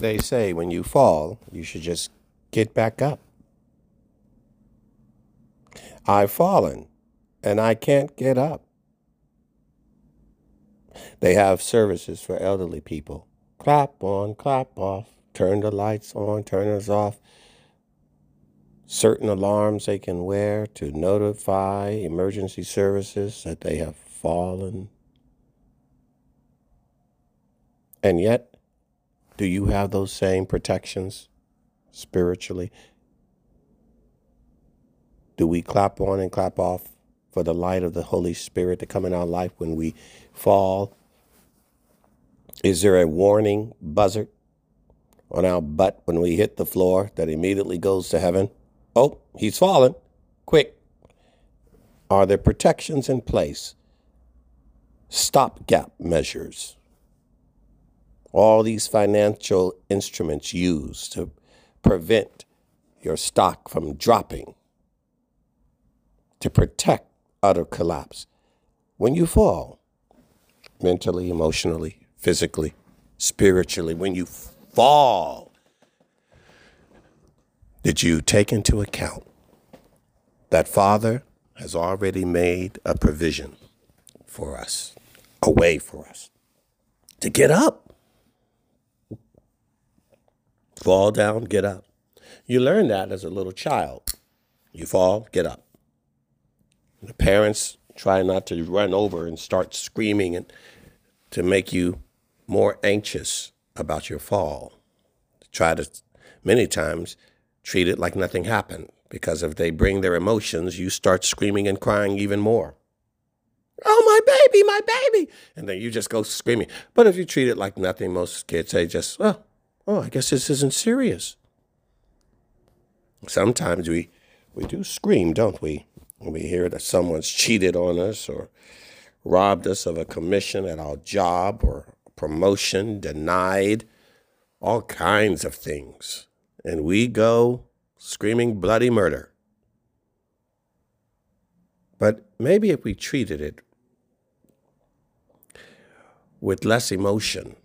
they say when you fall, you should just get back up. I've fallen and I can't get up. They have services for elderly people. Clap on, clap off, turn the lights on, turn us off. Certain alarms they can wear to notify emergency services that they have fallen. And yet, do you have those same protections spiritually? Do we clap on and clap off for the light of the Holy Spirit to come in our life when we fall? Is there a warning buzzard on our butt when we hit the floor that immediately goes to heaven? Oh, he's fallen. Quick. Are there protections in place? Stopgap measures. All these financial instruments used to prevent your stock from dropping, to protect utter collapse. When you fall, mentally, emotionally, physically, spiritually, when you fall, did you take into account that Father has already made a provision for us, a way for us to get up? Fall down, get up. You learn that as a little child. You fall, get up. The parents try not to run over and start screaming and to make you more anxious about your fall. Try to many times treat it like nothing happened because if they bring their emotions, you start screaming and crying even more. Oh, my baby, my baby. And then you just go screaming. But if you treat it like nothing, most kids say just, well, oh, I guess this isn't serious. Sometimes we, we do scream, don't we? When we hear that someone's cheated on us or robbed us of a commission at our job or promotion, denied, all kinds of things. And we go screaming bloody murder. But maybe if we treated it with less emotion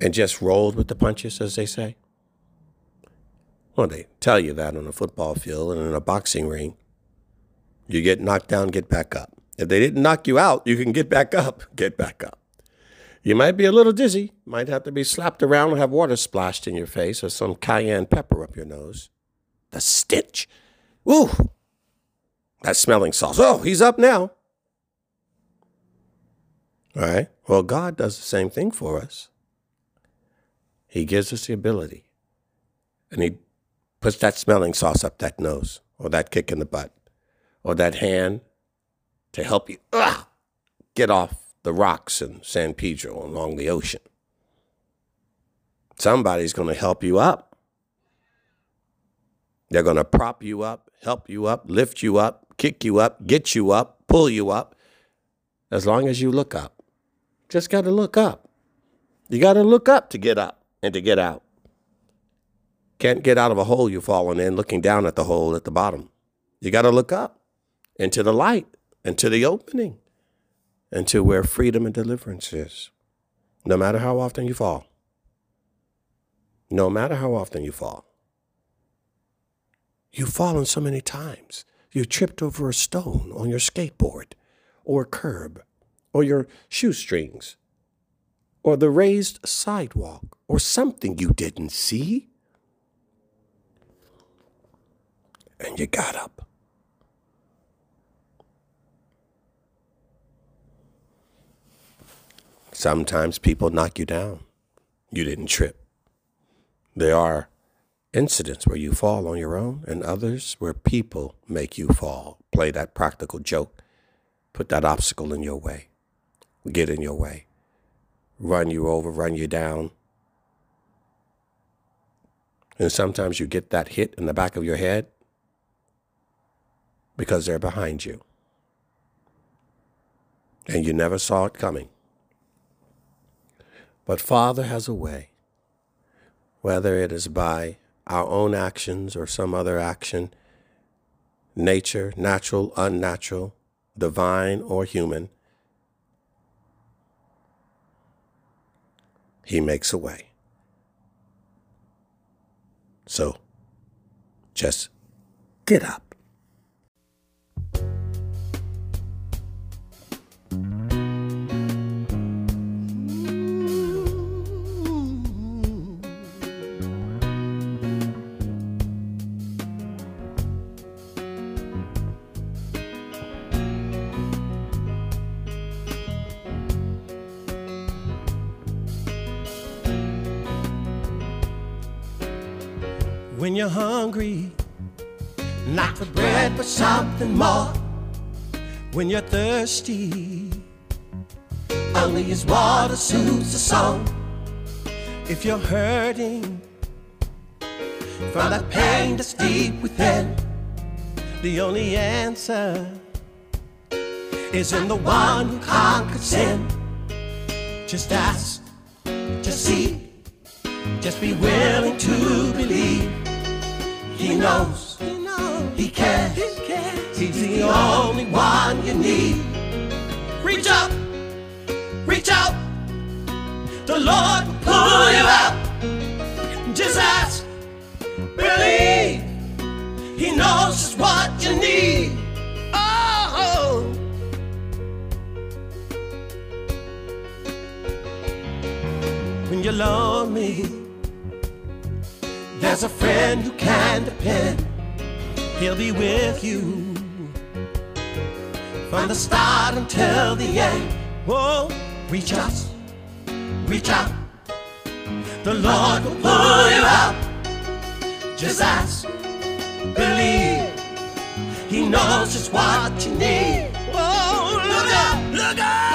and just rolled with the punches, as they say. Well, they tell you that on a football field and in a boxing ring. You get knocked down, get back up. If they didn't knock you out, you can get back up, get back up. You might be a little dizzy, might have to be slapped around and have water splashed in your face or some cayenne pepper up your nose. The stench. Ooh, that smelling sauce. Oh, he's up now. All right. Well, God does the same thing for us. He gives us the ability, and He puts that smelling sauce up that nose, or that kick in the butt, or that hand to help you ugh, get off the rocks in San Pedro along the ocean. Somebody's going to help you up. They're going to prop you up, help you up, lift you up, kick you up, get you up, pull you up, as long as you look up. Just got to look up. You got to look up to get up and to get out. Can't get out of a hole you've fallen in looking down at the hole at the bottom. You got to look up into the light, into the opening, into where freedom and deliverance is. No matter how often you fall. No matter how often you fall. You've fallen so many times. You tripped over a stone on your skateboard, or a curb, or your shoestrings, or the raised sidewalk, or something you didn't see. And you got up. Sometimes people knock you down. You didn't trip. There are incidents where you fall on your own, and others where people make you fall. Play that practical joke. Put that obstacle in your way. Get in your way. Run you over, run you down. And sometimes you get that hit in the back of your head because they're behind you. And you never saw it coming. But Father has a way, whether it is by our own actions or some other action, nature, natural, unnatural, divine, or human. He makes a way. So just get up. You're hungry, not for bread, but something more. When you're thirsty, only as water soothes the soul. If you're hurting from that pain that's deep within, the only answer is in the one who conquered sin. Just ask, just see, just be willing to believe. He knows, he cares, he's the only one you need. Reach up, reach out, the Lord will pull you out. Just ask, believe, he knows just what you need. Oh. when you're lonely. There's a friend you can depend. He'll be with you from the start until the end. Whoa, reach out, reach out. The Lord will pull you out. Just ask, believe. He knows just what you need. Whoa, look out, look out.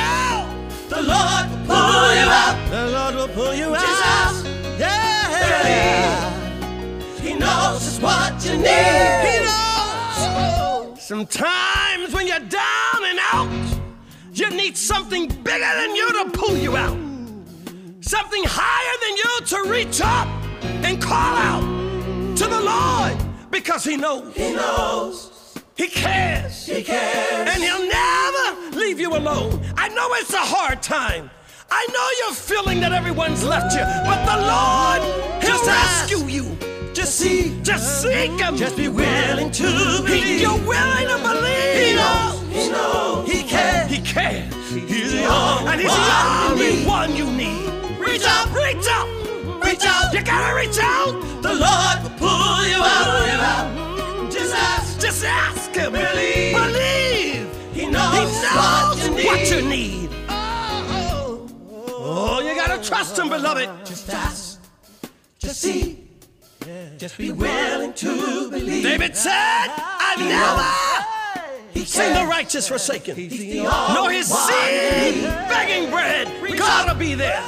Out. The Lord will pull you out. The Lord will pull you out. Jesus, yeah. He knows just what you need. He knows. Sometimes when you're down and out, you need something bigger than you to pull you out. Something higher than you to reach up and call out to the Lord because He knows. He knows. He cares. He cares. And He'll never leave you alone. I know it's a hard time. I know you're feeling that everyone's left you, but the Lord, He'll rescue you. Just see, just seek Him. Just be willing to believe. You're willing to believe. He knows. He knows. He cares. He cares. He's the only and He's the only one you need. Reach out, reach out, reach out. You gotta reach out. The Lord will pull you out. Just ask, just ask Him. Believe. Knows, what you need. Oh, you gotta trust Him, beloved. Just ask, just see. Just be willing to believe. David said, I never seen the righteous forsaken, nor his seed begging bread. Gotta be there.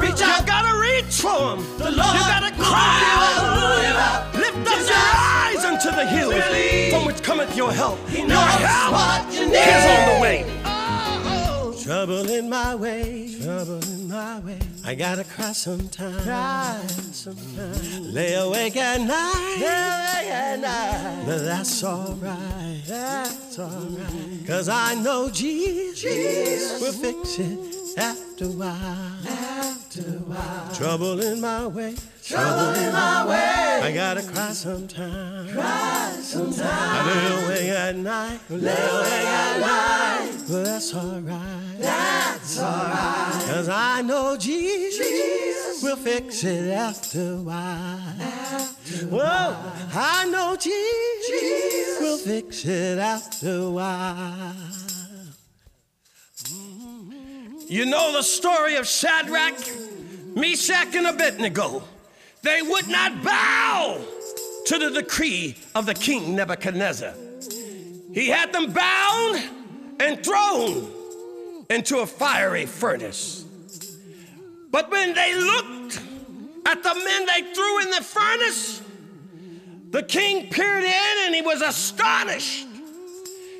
Reach out. You gotta reach for him. You gotta cry out. Lift up your eyes unto the hills from which cometh your help. Your help is on the way. Trouble in my way, trouble in my way. I gotta cry sometimes, cry sometimes. Lay awake at night, lay awake at night. But that's alright, that's alright. Cause I know Jesus, Jesus will fix it after a while. After a while. Trouble in my way, trouble in my way. I gotta cry sometimes, cry sometimes. I lay awake at night, lay awake at night. But that's alright. That's alright. Cause I know Jesus, Jesus will fix it after a while. After Whoa, I know Jesus, Jesus will fix it after a while. Mm. You know the story of Shadrach, Meshach, and Abednego. They would not bow to the decree of the king Nebuchadnezzar. He had them bound and thrown into a fiery furnace. But when they looked at the men they threw in the furnace, the king peered in and he was astonished.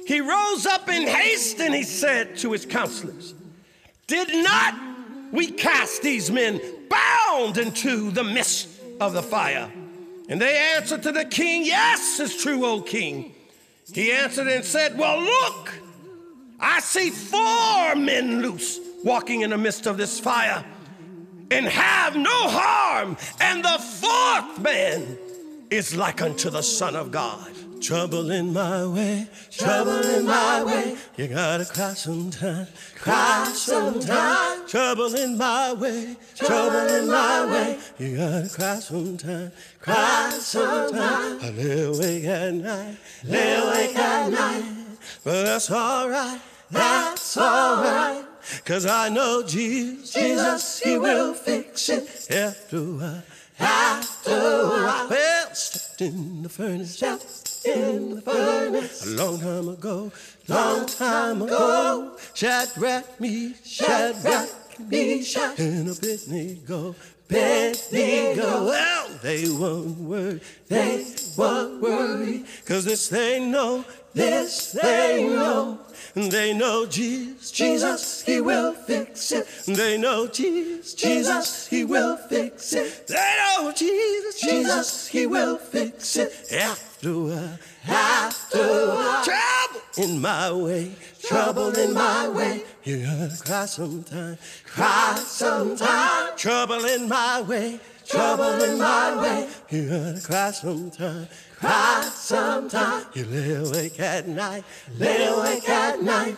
He rose up in haste and he said to his counselors, Did not we cast these men bound into the midst of the fire? And they answered to the king, Yes, it's true, O king. He answered and said, Well, look, I see four men loose walking in the midst of this fire and have no harm, and the fourth man is like unto the Son of God. Trouble in my way, trouble in my way. You gotta cry sometimes, cry sometimes. Trouble in my way, trouble in my way. You gotta cry sometimes, cry sometimes. I lay awake at night, lay awake at night. But that's alright, that's alright. Cause I know Jesus, Jesus, He will fix it after a while. After a while. Well, stepped in the furnace, in the furnace. A long time ago, long time ago. Shadrach, me, Shadrach, me, Meshach, and Abednego. Abednego. Well, they won't worry, they won't worry. Cause this they know, this they know. They know Jesus, Jesus, He will fix it. They know Jesus, Jesus, He will fix it. They know Jesus, Jesus, He will fix it. After a while, after a trouble in my way, trouble in my way. You gotta cry sometime, cry sometime. Trouble in my way, trouble in my way. You gotta cry sometime, cry sometime. You lay awake at night, lay awake at night.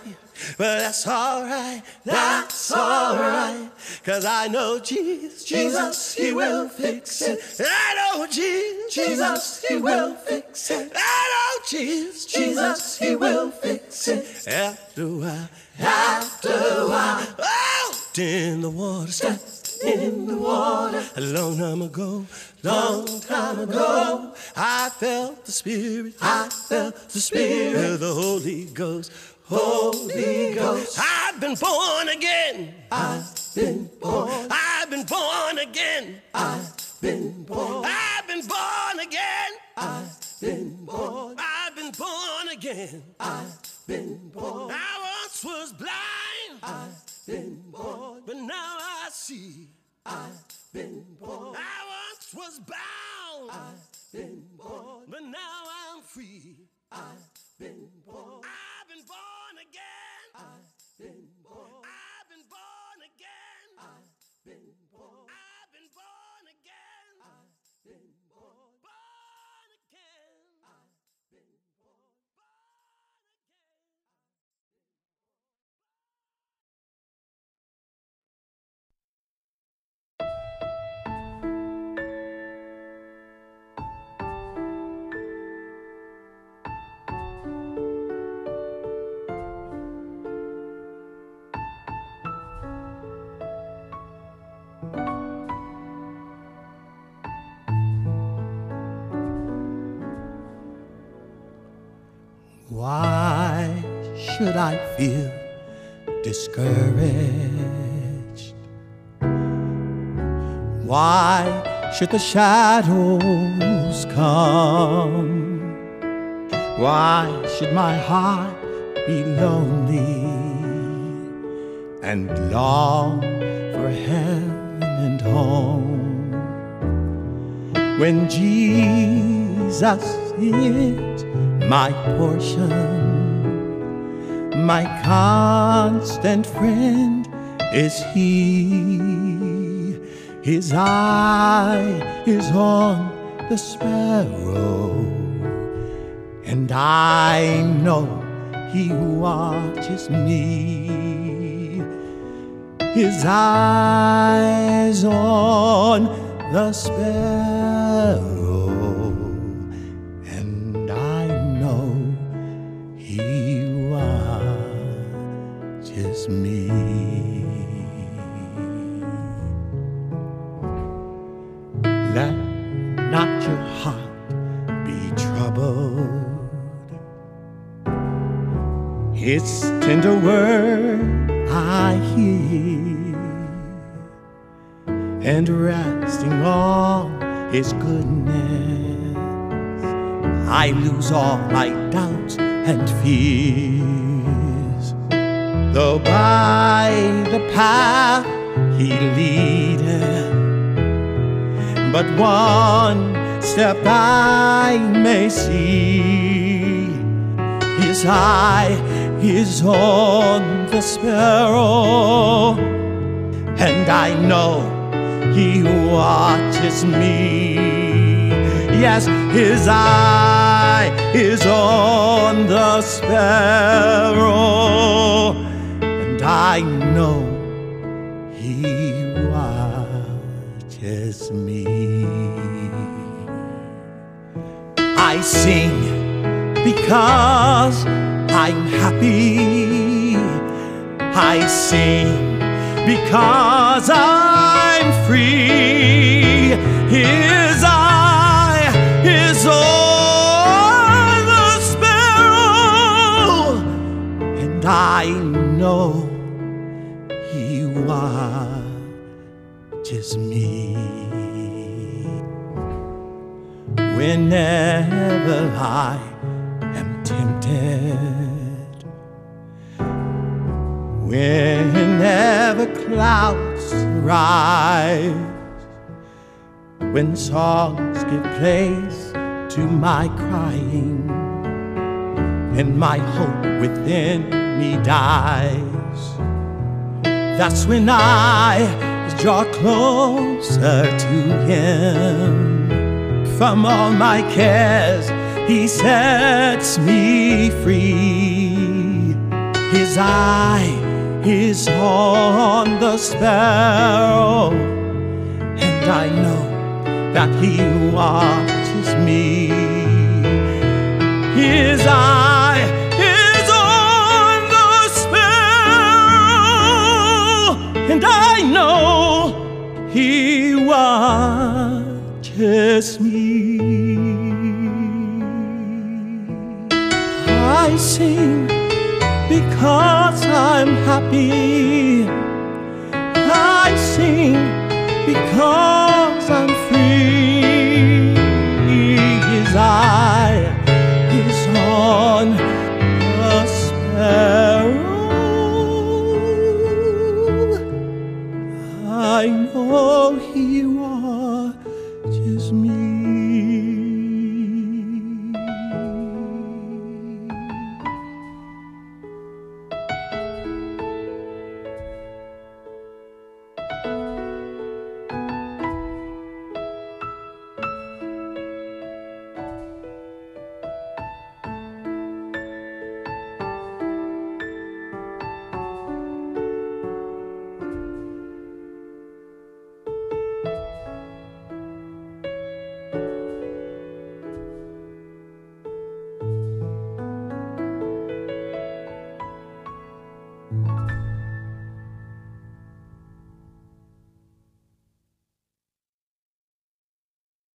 But that's alright, that's alright. Cause I know Jesus, Jesus, He will fix it. I know Jesus, Jesus, He will fix it. I know Jesus, Jesus, He will fix it. After a while, after a while, oh, out in the water, stepped in the water. A long time ago, long time ago, I felt the Spirit, I felt the Spirit of the Holy Ghost. Holy Ghost. I've been born again. I've been born. I've been born again. I've been born. I've been born again. I've been born. I've been born again. I've been born. I once was blind. I've been now I should I feel discouraged? Why should the shadows come? Why should my heart be lonely and long for heaven and home? When Jesus is my portion, my constant friend is He. His eye is on the sparrow, and I know He watches me. His eyes on the sparrow, His tender word I hear, and resting on His goodness, I lose all my doubts and fears. Though by the path He leadeth, but one step I may see. His eye is on the sparrow, and I know He watches me. Yes, His eye is on the sparrow, and I know He watches me. I sing because I'm happy. I sing because I'm free. His eye is on the sparrow, and I know He watches me whenever I am tempted, whenever clouds rise, when songs give place to my crying, and my hope within me dies. That's when I draw closer to Him from all my cares, he sets me free. His eye is on the sparrow, and I know that he watches me. His eye is on the sparrow, and I know he watches me. I sing because I'm happy. I sing because I'm free.